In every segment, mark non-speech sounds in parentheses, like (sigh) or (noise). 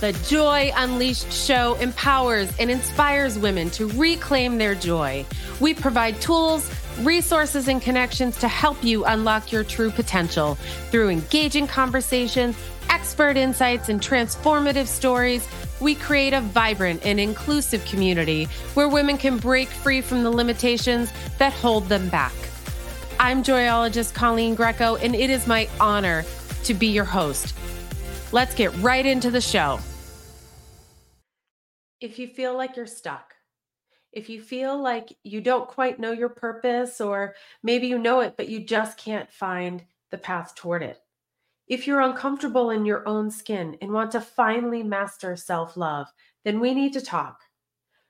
The Joy Unleashed show empowers and inspires women to reclaim their joy. We provide tools, resources, and connections to help you unlock your true potential through engaging conversations, expert insights, and transformative stories. We create a vibrant and inclusive community where women can break free from the limitations that hold them back. I'm joyologist Colleen Greco, and it is my honor to be your host. Let's get right into the show. If you feel like you're stuck, if you feel like you don't quite know your purpose, or maybe you know it, but you just can't find the path toward it, if you're uncomfortable in your own skin and want to finally master self love, then we need to talk.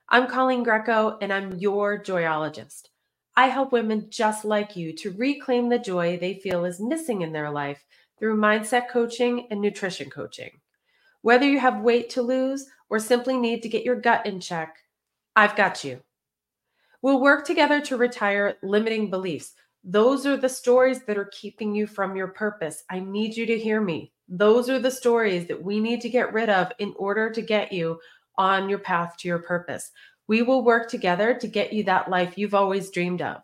I'm Colleen Greco, and I'm your joyologist. I help women just like you to reclaim the joy they feel is missing in their life through mindset coaching and nutrition coaching. Whether you have weight to lose or simply need to get your gut in check, I've got you. We'll work together to retire limiting beliefs. Those are the stories that are keeping you from your purpose. I need you to hear me. Those are the stories that we need to get rid of in order to get you on your path to your purpose. We will work together to get you that life you've always dreamed of.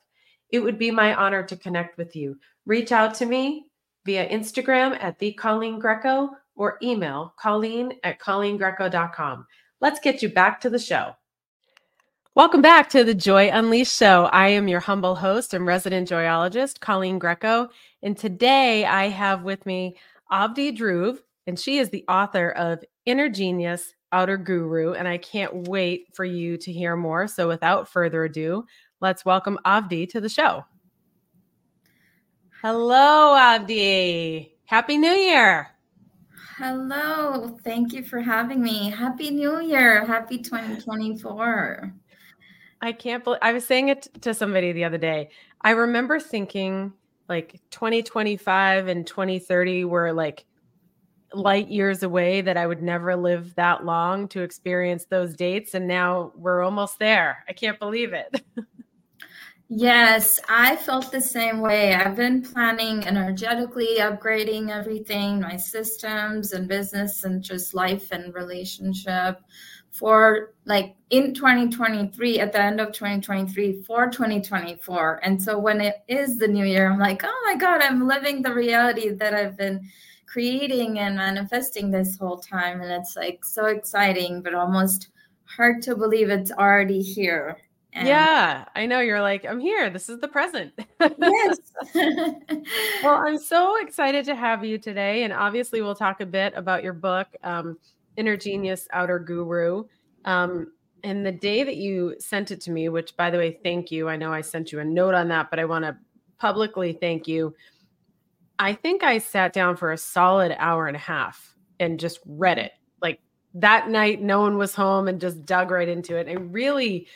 It would be my honor to connect with you. Reach out to me via Instagram at the Colleen Greco or email Colleen at ColleenGreco.com. Let's get you back to the show. Welcome back to the Joy Unleashed show. I am your humble host and resident joyologist, Colleen Greco. And today I have with me Avadhi Dhruv, and she is the author of Inner Genius Outer Guru. And I can't wait for you to hear more. So without further ado, let's welcome Avadhi to the show. Hello, Avadhi. Happy New Year. Hello. Thank you for having me. Happy New Year. Happy 2024. I can't believe I was saying it to somebody the other day. I remember thinking like 2025 and 2030 were like light years away that I would never live that long to experience those dates. And now we're almost there. I can't believe it. (laughs) Yes, I felt the same way. I've been planning energetically, upgrading everything, my systems and business and just life and relationship for like in 2023 at the end of 2023 for 2024. And so when it is the new year, I'm like, "Oh my god, I'm living the reality that I've been creating and manifesting this whole time and it's like so exciting but almost hard to believe it's already here." And yeah, I know. You're like, I'm here. This is the present. yes. (laughs) well, I'm so excited to have you today. And obviously, we'll talk a bit about your book, um, Inner Genius, Outer Guru. Um, and the day that you sent it to me, which by the way, thank you. I know I sent you a note on that, but I want to publicly thank you. I think I sat down for a solid hour and a half and just read it. Like that night, no one was home and just dug right into it. I really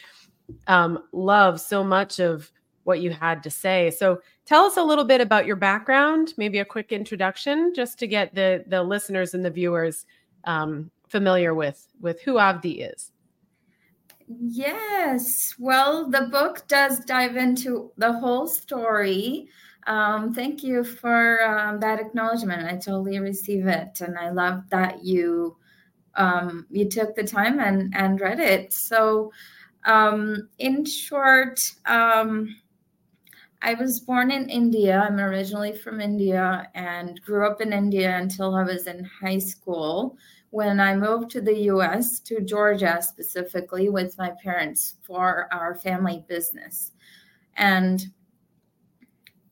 um, love so much of what you had to say. So tell us a little bit about your background, maybe a quick introduction, just to get the the listeners and the viewers um, familiar with with who Avadhi is. Yes, well, the book does dive into the whole story. Um, thank you for um, that acknowledgement. I totally receive it, and I love that you um, you took the time and and read it. So um, in short, um, I was born in India. I'm originally from India and grew up in India until I was in high school. When I moved to the US, to Georgia specifically, with my parents for our family business. And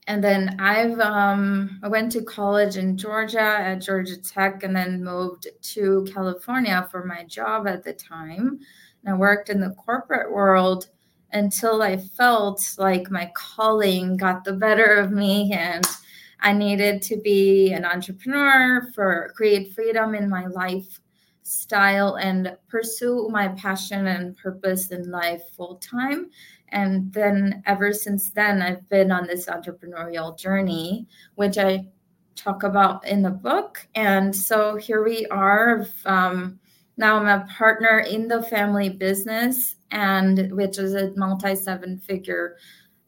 and then I've um, I went to college in Georgia at Georgia Tech, and then moved to California for my job at the time. I worked in the corporate world until I felt like my calling got the better of me and I needed to be an entrepreneur for create freedom in my lifestyle and pursue my passion and purpose in life full time. And then ever since then, I've been on this entrepreneurial journey, which I talk about in the book. And so here we are. Um, now I'm a partner in the family business, and which is a multi seven figure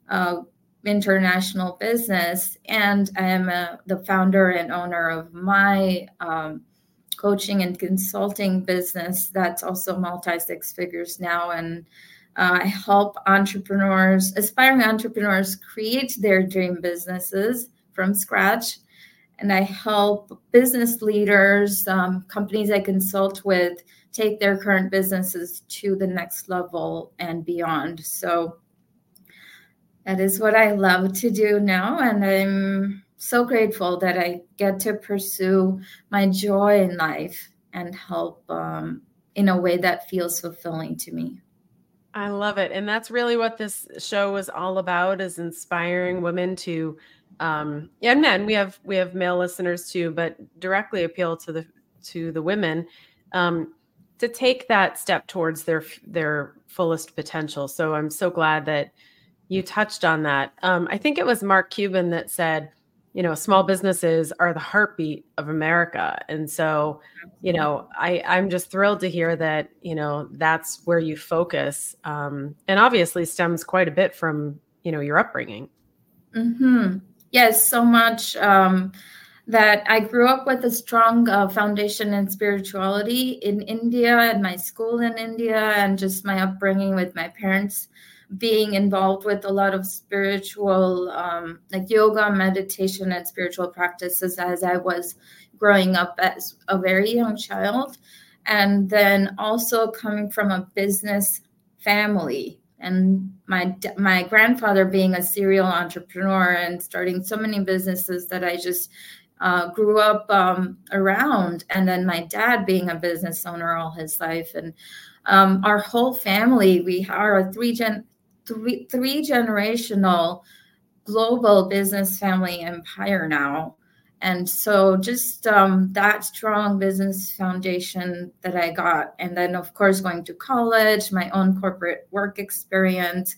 uh, international business. And I am a, the founder and owner of my um, coaching and consulting business that's also multi six figures now. And uh, I help entrepreneurs, aspiring entrepreneurs, create their dream businesses from scratch. And I help business leaders, um, companies I consult with, take their current businesses to the next level and beyond. So that is what I love to do now. And I'm so grateful that I get to pursue my joy in life and help um, in a way that feels fulfilling to me. I love it. And that's really what this show is all about is inspiring women to um and men we have we have male listeners too but directly appeal to the to the women um to take that step towards their their fullest potential. So i'm so glad that you touched on that. Um i think it was mark cuban that said you know small businesses are the heartbeat of america. And so you know i i'm just thrilled to hear that you know that's where you focus um, and obviously stems quite a bit from you know your upbringing. Mm-hmm. Yes so much um, that i grew up with a strong uh, foundation in spirituality in india and my school in india and just my upbringing with my parents being involved with a lot of spiritual, um, like yoga, meditation, and spiritual practices as I was growing up as a very young child. And then also coming from a business family and my my grandfather being a serial entrepreneur and starting so many businesses that I just uh, grew up um, around, and then my dad being a business owner all his life, and um, our whole family we are a three gen three three generational global business family empire now and so just um, that strong business foundation that i got and then of course going to college my own corporate work experience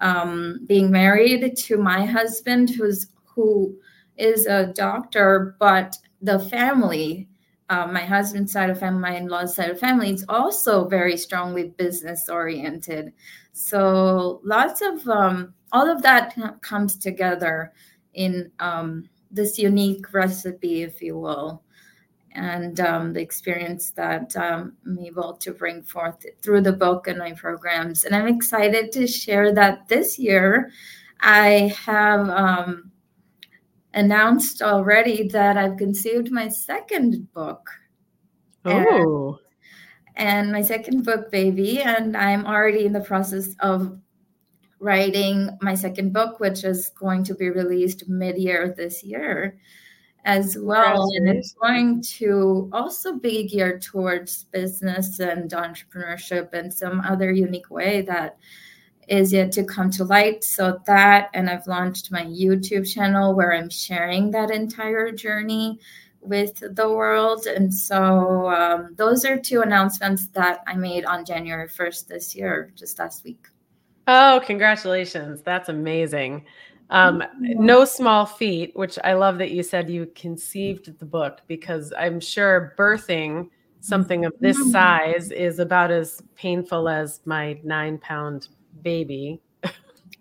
um, being married to my husband who's who is a doctor but the family uh, my husband's side of family, my in-laws side of family, is also very strongly business oriented. So lots of um, all of that comes together in um, this unique recipe, if you will, and um, the experience that um, I'm able to bring forth through the book and my programs. And I'm excited to share that this year I have um, announced already that I've conceived my second book. Oh. And, and my second book, Baby. And I'm already in the process of writing my second book, which is going to be released mid year this year as well. And it's going to also be geared towards business and entrepreneurship in some other unique way that is yet to come to light. So that, and I've launched my YouTube channel where I'm sharing that entire journey with the world. And so um, those are two announcements that I made on January 1st this year, just last week. Oh, congratulations. That's amazing. Um, no small feat, which I love that you said you conceived the book because I'm sure birthing something of this mm-hmm. size is about as painful as my nine pound baby.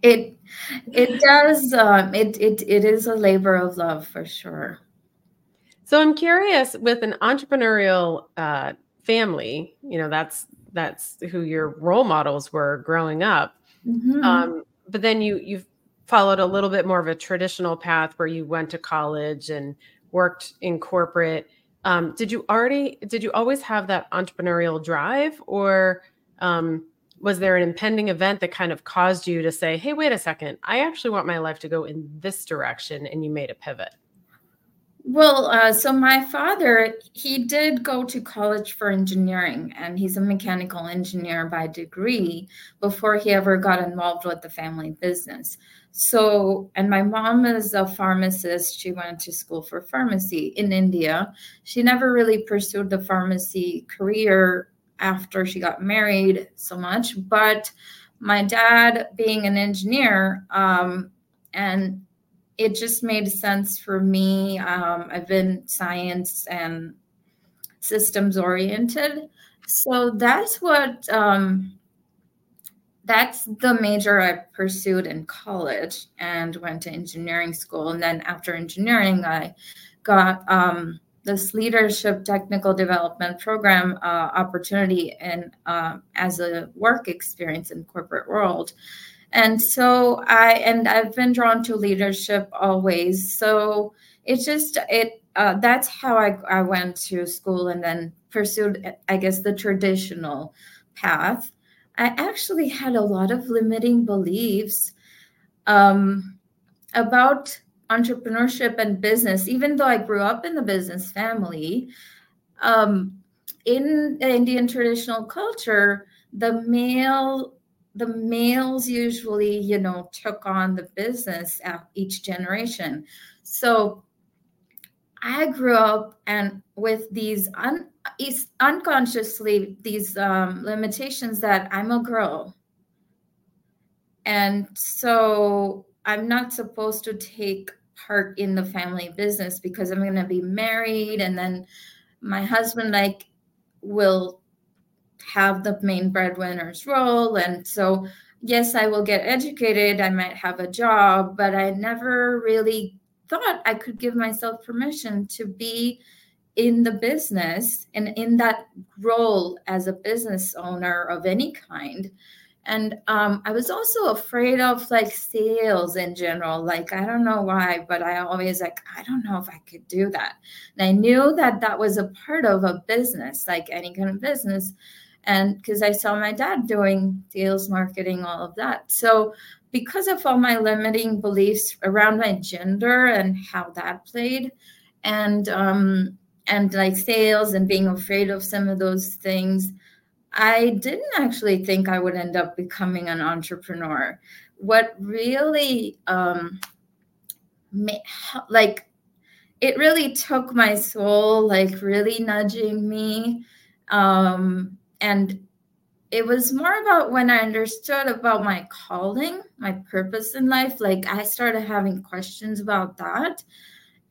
it it does um, it, it it is a labor of love for sure. So I'm curious with an entrepreneurial uh, family, you know, that's that's who your role models were growing up. Mm-hmm. Um, but then you you've followed a little bit more of a traditional path where you went to college and worked in corporate. Um, did you already did you always have that entrepreneurial drive or um, was there an impending event that kind of caused you to say, hey, wait a second, I actually want my life to go in this direction? And you made a pivot? Well, uh, so my father, he did go to college for engineering, and he's a mechanical engineer by degree before he ever got involved with the family business. So, and my mom is a pharmacist. She went to school for pharmacy in India. She never really pursued the pharmacy career after she got married so much. But my dad, being an engineer, um, and it just made sense for me. Um, I've been science and systems oriented. So that's what um, that's the major I pursued in college and went to engineering school. And then after engineering, I got um, this leadership technical development program uh, opportunity and uh, as a work experience in corporate world and so i and i've been drawn to leadership always. So it's just it uh, that's how I, I went to school and then pursued i guess the traditional path. I actually had a lot of limiting beliefs um, about entrepreneurship and business, even though I grew up in the business family, um, in Indian traditional culture, the male the males usually you know took on the business at each generation. So i grew up and with these un, unconsciously these um, limitations that i'm a girl. And so I'm not supposed to take part in the family business because I'm going to be married and then my husband like will have the main breadwinner's role. And so yes I will get educated. I might have a job but I never really thought I could give myself permission to be in the business and in that role as a business owner of any kind. And um, i was also afraid of like sales in general. Like i don't know why but i always like i don't know if i could do that. And i knew that that was a part of a business like any kind of business and because i saw my dad doing deals, marketing all of that so because of all my limiting beliefs around my gender and how that played and um and like sales and being afraid of some of those things I didn't actually think I would end up becoming an entrepreneur. What really, um, like, it really took my soul, like, really nudging me. Um, and it was more about when I understood about my calling, my purpose in life. Like, I started having questions about that.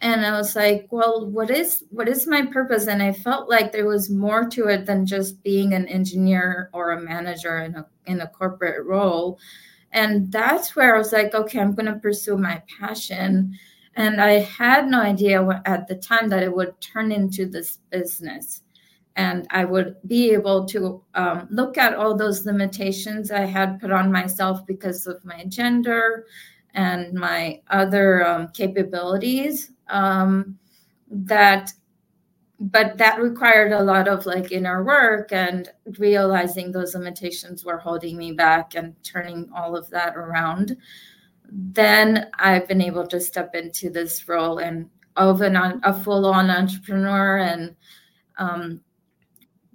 And i was like well what is what is my purpose? And i felt like there was more to it than just being an engineer or a manager in a in a corporate role. And that's where i was like okay i'm going to pursue my passion. And i had no idea at the time that it would turn into this business and i would be able to um, look at all those limitations i had put on myself because of my gender and my other um, capabilities um, that but that required a lot of like inner work and realizing those limitations were holding me back and turning all of that around. Then i've been able to step into this role and of an a full-on entrepreneur and um,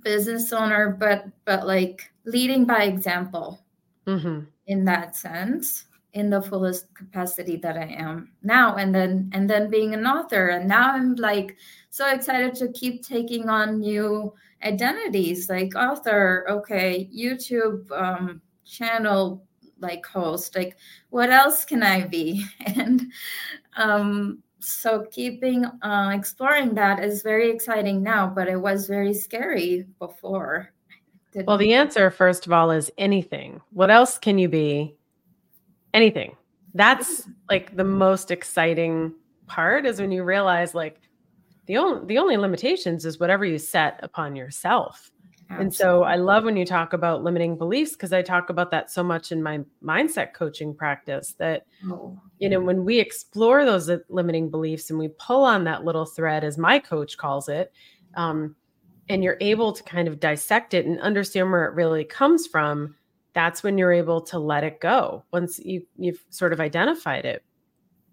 business owner but but like leading by example mm-hmm. in that sense in the fullest capacity that I am now and then and then being an author and now I'm like so excited to keep taking on new identities like author okay YouTube um, channel like host like what else can I be (laughs) and um so keeping uh, exploring that is very exciting now but it was very scary before well the answer first of all is anything what else can you be anything. That's like the most exciting part is when you realize like the only the only limitations is whatever you set upon yourself. Absolutely. And so I love when you talk about limiting beliefs because I talk about that so much in my mindset coaching practice that oh. you know when we explore those limiting beliefs and we pull on that little thread as my coach calls it um, and you're able to kind of dissect it and understand where it really comes from that's when you're able to let it go once you you've sort of identified it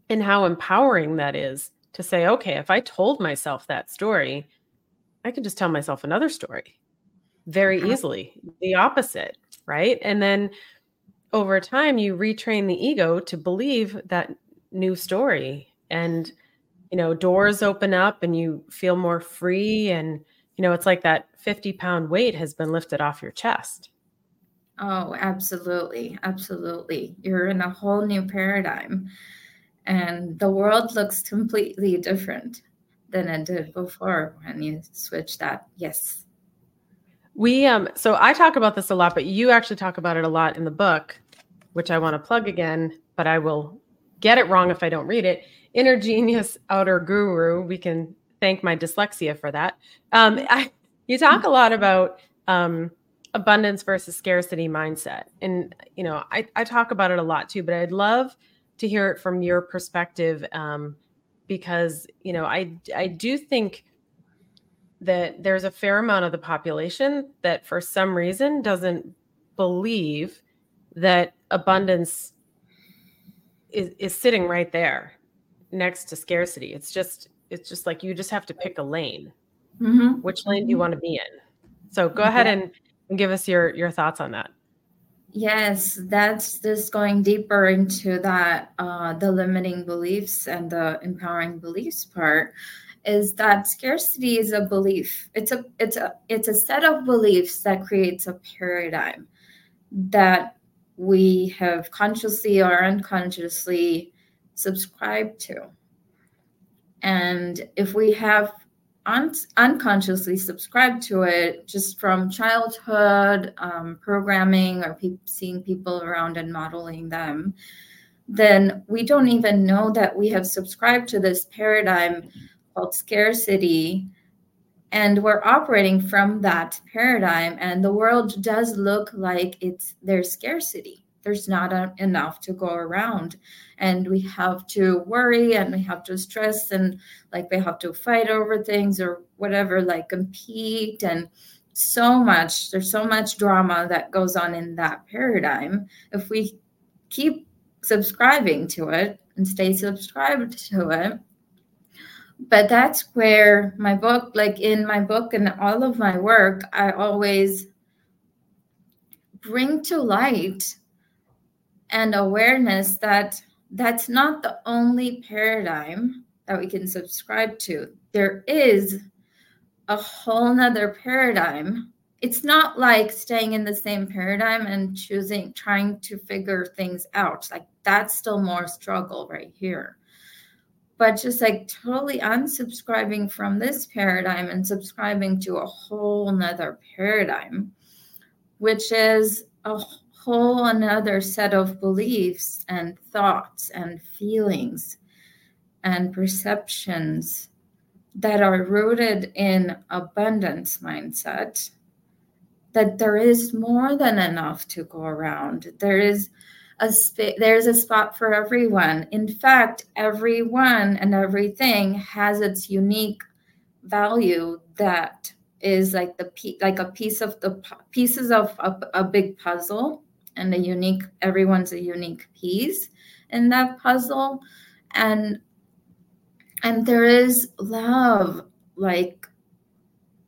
and how empowering that is to say okay if i told myself that story i can just tell myself another story very uh-huh. easily the opposite right and then over time you retrain the ego to believe that new story and you know doors open up and you feel more free and you know it's like that 50 pound weight has been lifted off your chest Oh, absolutely. Absolutely. You're in a whole new paradigm. And the world looks completely different than it did before when you switch that. Yes. We um so I talk about this a lot, but you actually talk about it a lot in the book, which I want to plug again, but I will get it wrong if I don't read it. Inner Genius Outer Guru. We can thank my dyslexia for that. Um, I, you talk a lot about um, abundance versus scarcity mindset, and you know, I, I talk about it a lot too. But I'd love to hear it from your perspective um, because you know, I I do think that there's a fair amount of the population that for some reason doesn't believe that abundance is, is sitting right there next to scarcity. It's just it's just like you just have to pick a lane. Mm-hmm. Which lane do you mm-hmm. want to be in? So go ahead and, and give us your your thoughts on that. Yes, that's just going deeper into that uh, the limiting beliefs and the empowering beliefs part is that scarcity is a belief. It's a it's a it's a set of beliefs that creates a paradigm that we have consciously or unconsciously subscribed to. And if we have un- unconsciously subscribed to it just from childhood um, programming or pe- seeing people around and modeling them, then we don't even know that we have subscribed to this paradigm called scarcity and we're operating from that paradigm and the world does look like it's there's scarcity. There's not a, enough to go around and we have to worry and we have to stress and like we have to fight over things or whatever like compete and so much there's so much drama that goes on in that paradigm. If we keep subscribing to it and stay subscribed to it but that's where my book like in my book and all of my work i always bring to light and awareness that that's not the only paradigm that we can subscribe to. There is a whole nother paradigm. It's not like staying in the same paradigm and choosing trying to figure things out. Like that's still more struggle right here but just like totally unsubscribing from this paradigm and subscribing to a whole nother paradigm, which is a whole another set of beliefs and thoughts and feelings and perceptions that are rooted in abundance mindset that there is more than enough to go around. There is a sp- there's a spot for everyone. In fact, everyone and everything has its unique value that is like the like a piece of the pieces of a, a big puzzle and a unique everyone's a unique piece in that puzzle and and there is love like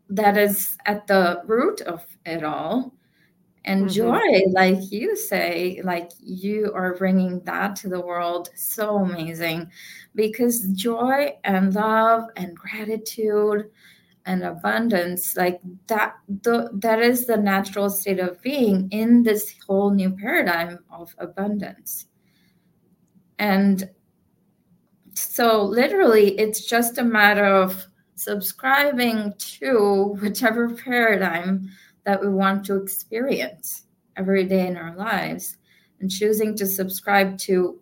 that is at the root of it all and mm-hmm. joy like you say like you are bringing that to the world so amazing because joy and love and gratitude and abundance like that the, that is the natural state of being in this whole new paradigm of abundance and so literally it's just a matter of subscribing to (laughs) whichever paradigm that we want to experience every day in our lives and choosing to subscribe to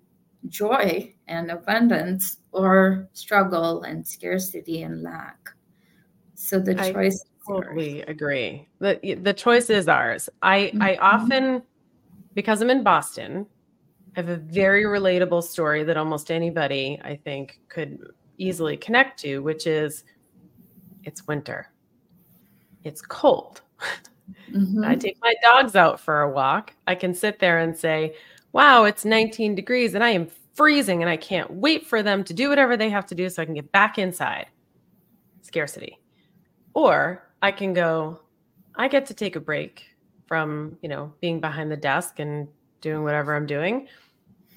joy and abundance or struggle and scarcity and lack. So the choice I totally agree. The the choice is ours. I mm-hmm. I often because I'm in Boston, I have a very relatable story that almost anybody I think could easily connect to, which is it's winter. It's cold. (laughs) Mm-hmm. I take my dogs out for a walk. I can sit there and say, wow, it's 19 degrees and I am freezing and I can't wait for them to do whatever they have to do so I can get back inside. Scarcity. Or I can go, I get to take a break from, you know, being behind the desk and doing whatever I'm doing.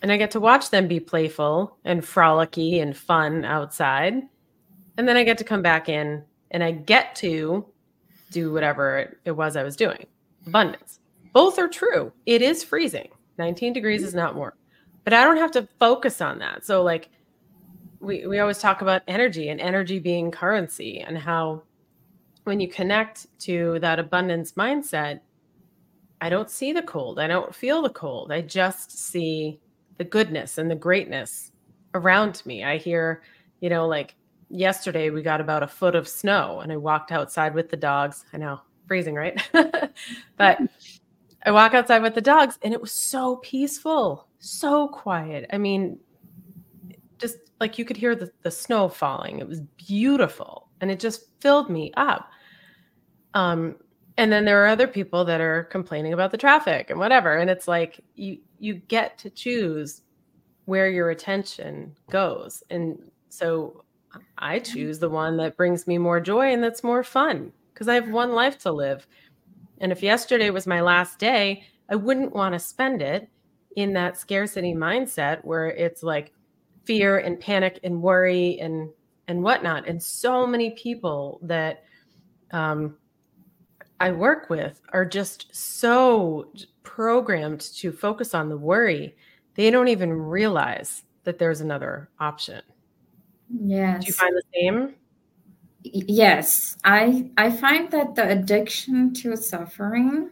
And I get to watch them be playful and frolicky and fun outside. And then I get to come back in and I get to do whatever it was I was doing. Abundance. Both are true. It is freezing. 19 degrees is not warm. But I don't have to focus on that. So like we we always talk about energy and energy being currency and how when you connect to that abundance mindset, I don't see the cold. I don't feel the cold. I just see the goodness and the greatness around me. I hear, you know, like yesterday we got about a foot of snow and I walked outside with the dogs. I know, freezing, right? (laughs) but I walk outside with the dogs and it was so peaceful, so quiet. I mean, just like you could hear the, the snow falling. It was beautiful and it just filled me up. Um, and then there are other people that are complaining about the traffic and whatever. And it's like you you get to choose where your attention goes. And so I choose the one that brings me more joy and that's more fun because I have one life to live. And if yesterday was my last day, I wouldn't want to spend it in that scarcity mindset where it's like fear and panic and worry and and whatnot. And so many people that um, I work with are just so programmed to focus on the worry, they don't even realize that there's another option. Yes. Do you find the same? Yes, I I find that the addiction to suffering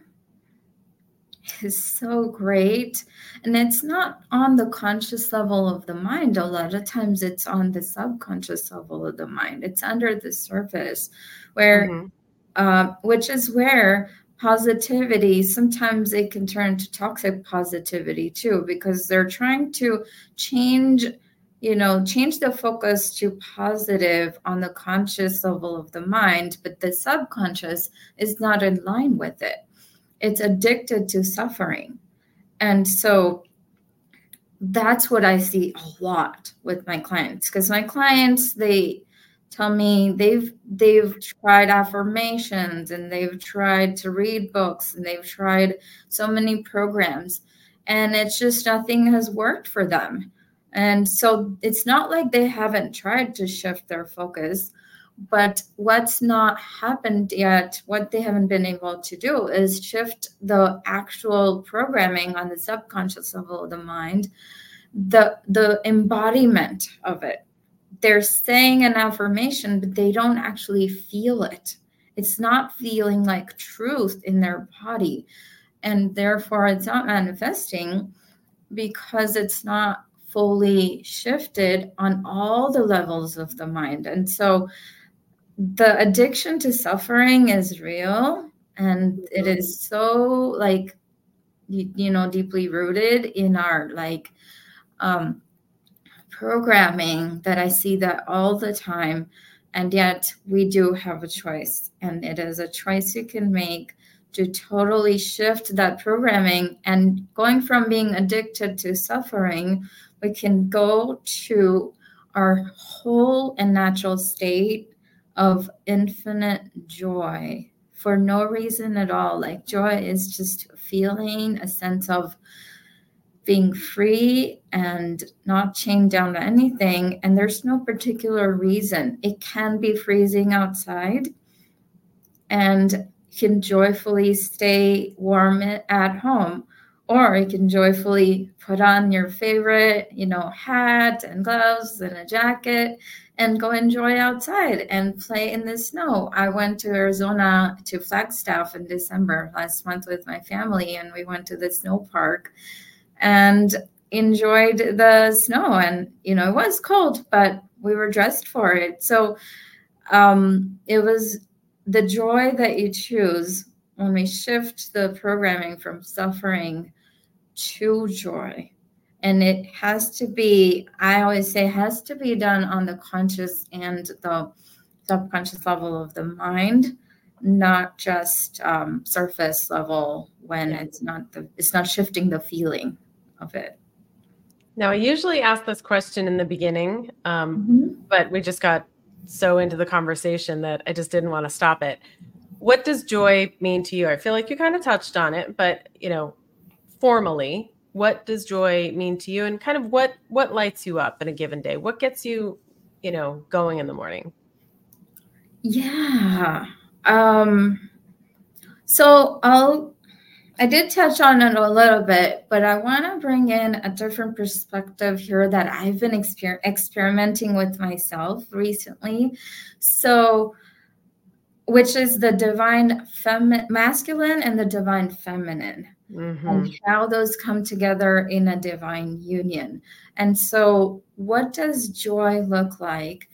is so great and it's not on the conscious level of the mind a lot of times it's on the subconscious level of the mind it's under the surface where mm-hmm. uh, which is where positivity sometimes it can turn to toxic positivity too because they're trying to change you know, change the focus to positive on the conscious level of the mind, but the subconscious is not in line with it. It's addicted to suffering. And so that's what I see a lot with my clients because my clients, they tell me they've they've tried affirmations and they've tried to read books and they've tried so many programs and it's just nothing has worked for them and so it's not like they haven't tried to shift their focus, but what's not happened yet, what they haven't been able to do is shift the actual programming on the subconscious level of the mind, the the embodiment of it. They're saying an affirmation, but they don't actually feel it. It's not feeling like truth in their body. And therefore it's not manifesting because it's not fully shifted on all the levels of the mind. And so the addiction to suffering is real and it mm-hmm. so like you, you know deeply rooted in our like um programming that I see that all the time and yet we do have a choice and it is a choice you can make to totally shift that programming and going from being addicted to suffering we can go to our whole and natural state of infinite joy for no reason at all. Like joy is just feeling a sense of being free and not chained down to anything. And there's no particular reason. It can be freezing outside and can joyfully stay warm at home or you can joyfully put on your favorite, you know, hat and gloves and a jacket and go enjoy outside and play in the snow. I went to Arizona to Flagstaff in December last month with my family and we went to the snow park and enjoyed the snow and you know, it was cold, but we were dressed for it. So um it was the joy that you choose when we shift the programming from suffering to joy. And it has to be, I always say, has to be done on the conscious and the subconscious level of the mind, not just um, surface level when yeah. it's not the it's not shifting the feeling of it. Now, I usually ask this question in the beginning, um, mm-hmm. but we just got so into the conversation that I just didn't want to stop it. What does joy mean to you? I feel like you kind of touched on it, but you know, formally, what does joy mean to you and kind of what what lights you up in a given day? What gets you, you know, going in the morning? Yeah. Um so I'll I did touch on it a little bit, but I want to bring in a different perspective here that I've been exper- experimenting with myself recently. So, which is the divine fem- masculine and the divine feminine mm-hmm. and how those come together in a divine union. And so, what does joy look like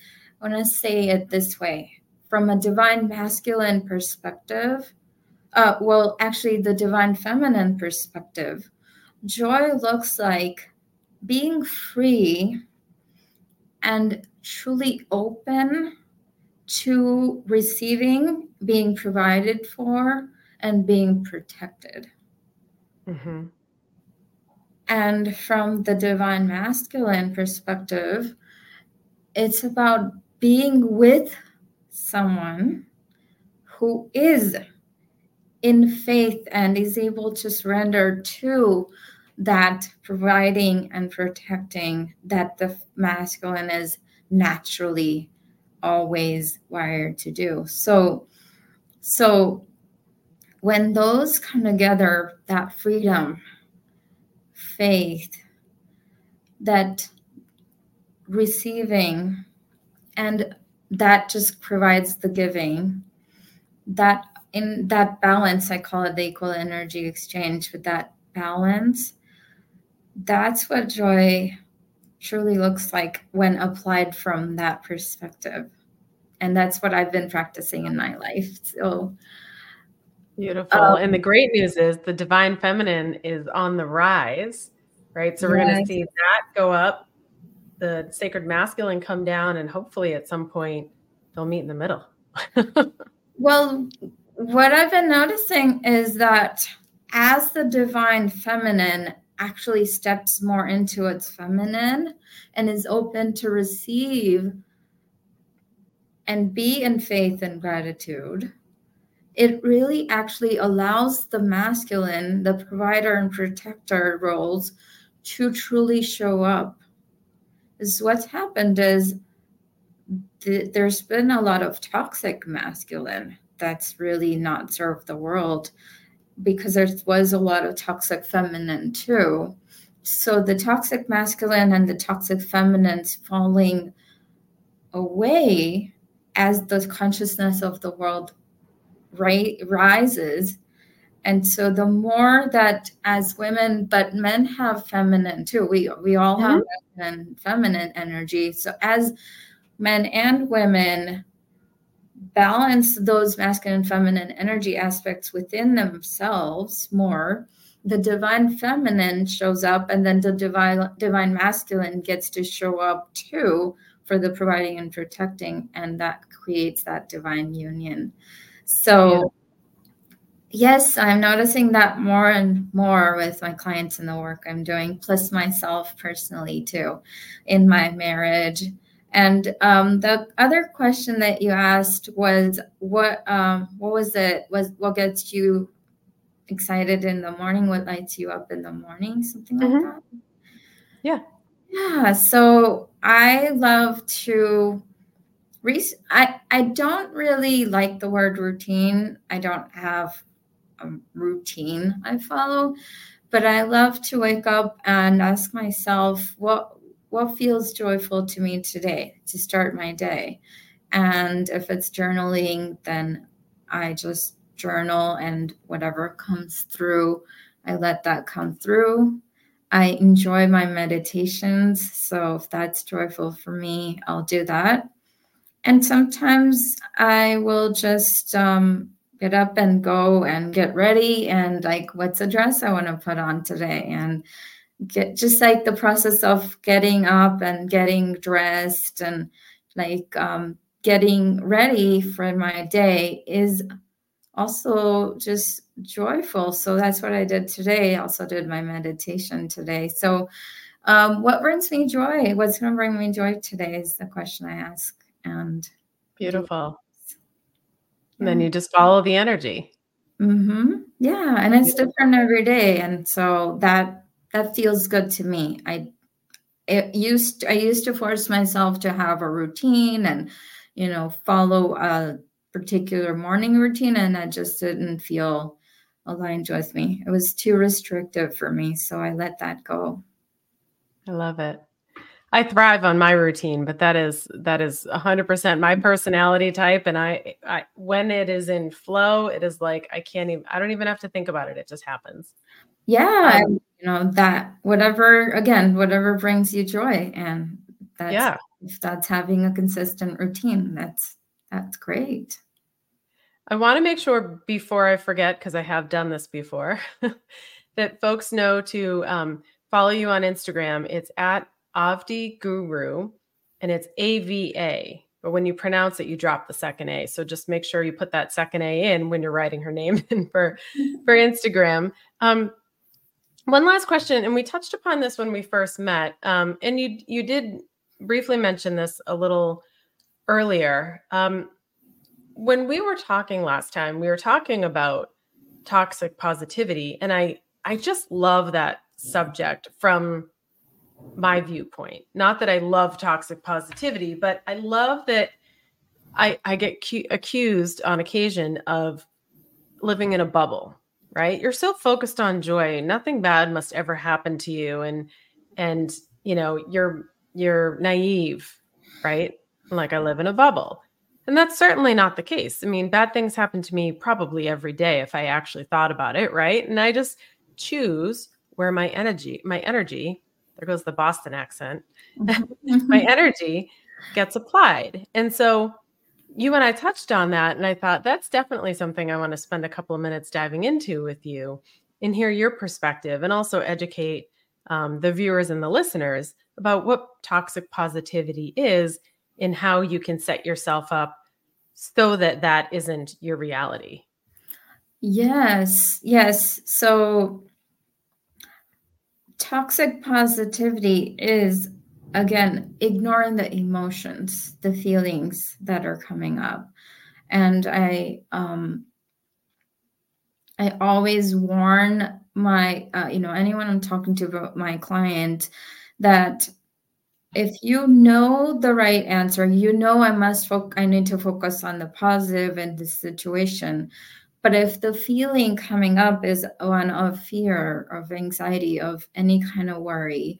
I want to say it this way from a divine masculine perspective, uh, well, actually, the divine feminine perspective, joy looks like being free and truly open to receiving, being provided for, and being protected. Mm-hmm. And from the divine masculine perspective, it's about being with someone who is in faith and is able to surrender to that providing and protecting that the masculine is naturally always wired to do. So, so when those come together, that freedom, faith, that receiving, and that just provides the giving, that in that balance, I call it the equal energy exchange with that balance. That's what joy truly looks like when applied from that perspective. And that's what I've been practicing in my life. So beautiful. Um, and the great news is the divine feminine is on the rise, right? So we're yes. going to see that go up, the sacred masculine come down, and hopefully at some point they'll meet in the middle. (laughs) well, what I've been noticing is that as the divine feminine actually steps more into its feminine and is open to receive and be in faith and gratitude, it really actually allows the masculine, the provider and protector roles to truly show up. Is what's happened is th- there's been a lot of toxic masculine that's really not served the world because there was a lot of toxic feminine too. So the toxic masculine and the toxic feminine's falling away as the consciousness of the world right, rises. And so the more that as women, but men have feminine too. We we all have mm-hmm. feminine energy. So as men and women balance those masculine and feminine energy aspects within themselves more the divine feminine shows up and then the divine divine masculine gets to show up too for the providing and protecting and that creates that divine union so yeah. yes i'm noticing that more and more with my clients in the work i'm doing plus myself personally too in my marriage and um, the other question that you asked was what um, what was it? Was what gets you excited in the morning? What lights you up in the morning? Something like mm-hmm. that. Yeah. Yeah. So I love to. I I don't really like the word routine. I don't have a routine I follow, but I love to wake up and ask myself what what feels joyful to me today to start my day. And if it's journaling, then I just journal and whatever comes through, I let that come through. I enjoy my meditations. So if that's joyful for me, I'll do that. And sometimes I will just um, get up and go and get ready and like, what's a dress I want to put on today? And get just like the process of getting up and getting dressed and like um, getting ready for my day is also just joyful. So that's what I did today. I also did my meditation today. So, um, what brings me joy? What's going to bring me joy today is the question I ask. And beautiful. And then you just follow the energy. Mm-hmm. Yeah. And it's different every day. And so that that feels good to me. I it used I used to force myself to have a routine and you know follow a particular morning routine and that just didn't feel aligned with me. It was too restrictive for me, so I let that go. I love it. I thrive on my routine, but that is that is 100% my personality type and I I when it is in flow, it is like I can't even I don't even have to think about it. It just happens. Yeah, um, you know that whatever again, whatever brings you joy and that's Yeah. if that's having a consistent routine, that's that's great. I want to make sure before I forget, because I have done this before, (laughs) that folks know to um, follow you on Instagram. It's at Avadhi Guru and it's AVA. But when you pronounce it, you drop the second A. So just make sure you put that second A in when you're writing her name (laughs) in for, (laughs) for Instagram. Um, one last question, and we touched upon this when we first met. Um, and you you did briefly mention this a little earlier. Um, when we were talking last time, we were talking about toxic positivity, and I I just love that subject from my viewpoint. Not that I love toxic positivity, but I love that I I get cu- accused on occasion of living in a bubble. Right? You're so focused on joy. Nothing bad must ever happen to you, and and you know you're you're naive, right? Like I live in a bubble. And that's certainly not the case. I mean, bad things happen to me probably every day if I actually thought about it, right? And I just choose where my energy, my energy, there goes the Boston accent, mm-hmm. my energy gets applied. And so you and I touched on that. And I thought that's definitely something I want to spend a couple of minutes diving into with you and hear your perspective and also educate um, the viewers and the listeners about what toxic positivity is and how you can set yourself up so that that isn't your reality. Yes, yes. So toxic positivity is again ignoring the emotions, the feelings that are coming up. And I um I always warn my uh, you know anyone I'm talking to about my client that if you know the right answer, you know I must I need to focus on the positive in situation. But if the feeling coming up is one of fear, of anxiety, of any kind of worry,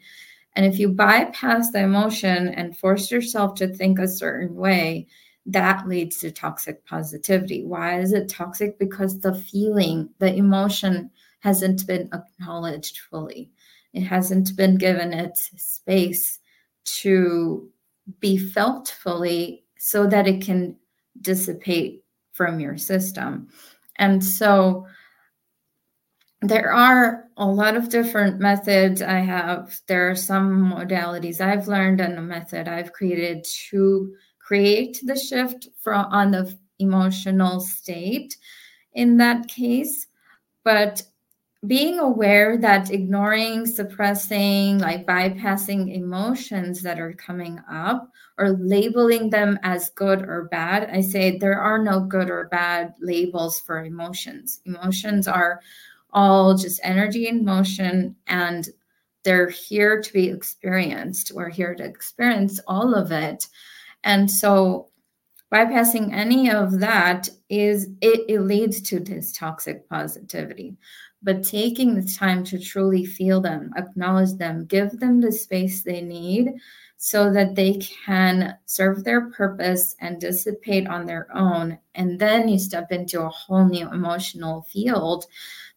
and if you bypass the emotion and force yourself to think a certain way, that leads to toxic positivity. Why is it toxic? Because the feeling, the emotion hasn't been acknowledged fully. It hasn't been given its space to be felt fully so that it can dissipate from your system. And so there are a lot of different methods I have. There are some modalities I've learned and a method I've created to create the shift from on the emotional state in that case. But being aware that ignoring, suppressing, like bypassing emotions that are coming up or labeling them as good or bad, I say there are no good or bad labels for emotions. Emotions are all just energy and motion, and they're here to be experienced. We're here to experience all of it. And so bypassing any of that is it, it leads to this toxic positivity but taking the time to truly feel them, acknowledge them, give them the space they need so that they can serve their purpose and dissipate on their own. And then you step into a whole new emotional field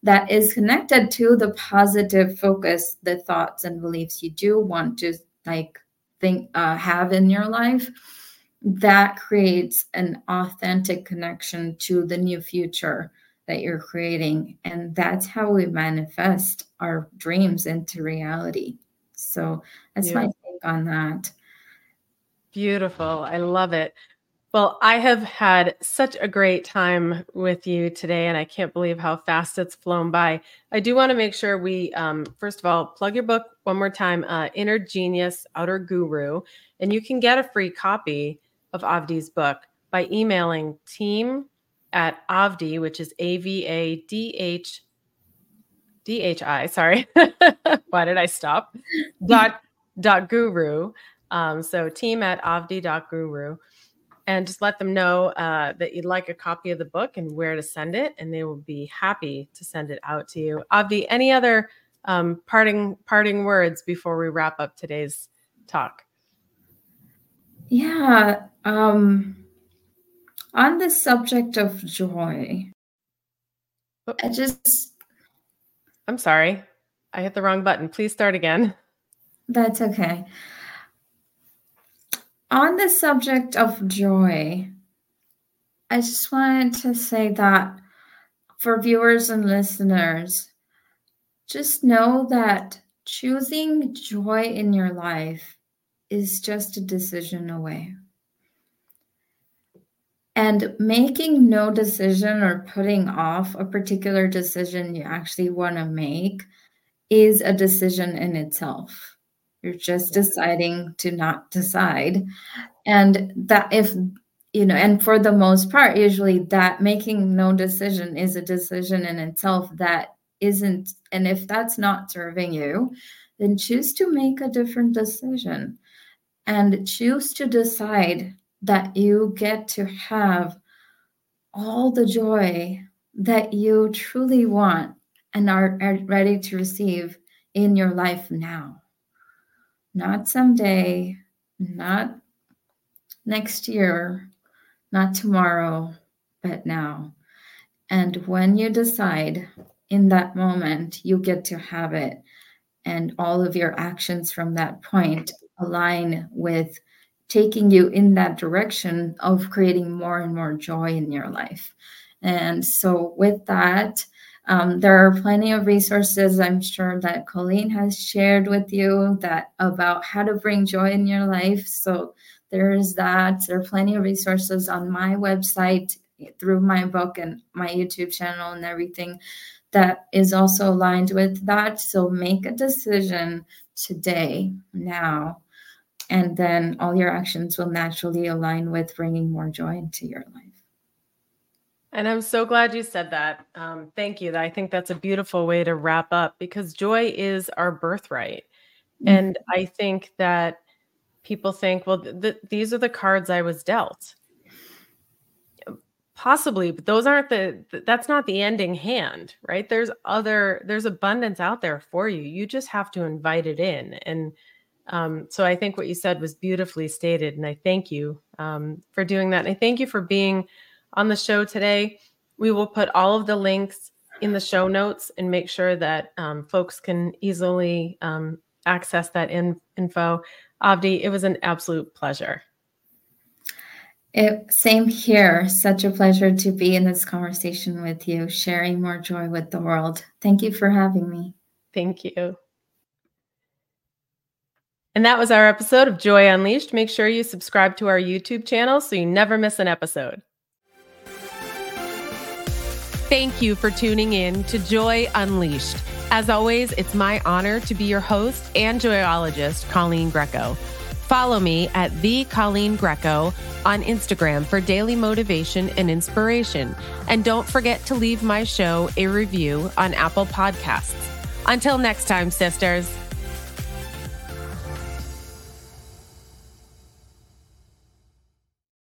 that is connected to the positive focus, the thoughts and beliefs you do want to like think uh, have in your life that creates an authentic connection to the new future that you're creating. And that's how we manifest our dreams into reality. So that's my take on that. Beautiful. I love it. Well, I have had such a great time with you today, and I can't believe how fast it's flown by. I do want to make sure we, um, first of all, plug your book one more time uh, Inner Genius, Outer Guru. And you can get a free copy of Avadhi's book by emailing team at Avadhi, which is A V A D H D H I. Sorry, (laughs) why did I stop? (laughs) dot dot guru. Um, so team at Avadhi dot guru, and just let them know uh, that you'd like a copy of the book and where to send it, and they will be happy to send it out to you. Avadhi, any other um, parting parting words before we wrap up today's talk? Yeah. Um on the subject of joy, oh. I just. I'm sorry. I hit the wrong button. Please start again. That's okay. on the subject of joy, I just wanted to say that for viewers and listeners, just know that choosing joy in your life is just a decision away. And making no decision or putting off a particular decision you actually want to make is a decision in itself. You're just deciding to not decide. And that if you know, and for the most part, usually that making no decision is a decision in itself that isn't, and if that's not serving you, then choose to make a different decision and choose to decide that you get to have all the joy that you truly want and are, are ready to receive in your life now. Not someday, not next year, not tomorrow, but now. And when you decide in that moment, you get to have it. And all of your actions from that point align with taking you in that direction of creating more and more joy in your life. And so, with that, um, there are plenty of resources I'm sure that Colleen has shared with you that about how to bring joy in your life. So there is that. There are plenty of resources on my website through my book and my YouTube channel and everything that is also aligned with that. So make a decision today, now, and then all your actions will naturally align with bringing more joy into your life. And I'm so glad you said that. Um, thank you. I think that's a beautiful way to wrap up because joy is our birthright. Mm-hmm. And I think that people think, well, th- th- these are the cards I was dealt. Possibly, but those aren't the, th- that's not the ending hand, right? There's other, there's abundance out there for you. You just have to invite it in. And um, so I think what you said was beautifully stated. And I thank you um, for doing that. And I thank you for being on the show today. We will put all of the links in the show notes and make sure that um, folks can easily um, access that in, info. Avadhi, it was an absolute pleasure. It, same here. Such a pleasure to be in this conversation with you, sharing more joy with the world. Thank you for having me. Thank you. And that was our episode of Joy Unleashed. Make sure you subscribe to our YouTube channel so you never miss an episode. Thank you for tuning in to Joy Unleashed. As always, it's my honor to be your host and joyologist, Colleen Greco. Follow me at the Colleen Greco on Instagram for daily motivation and inspiration. And don't forget to leave my show a review on Apple Podcasts. Until next time, sisters.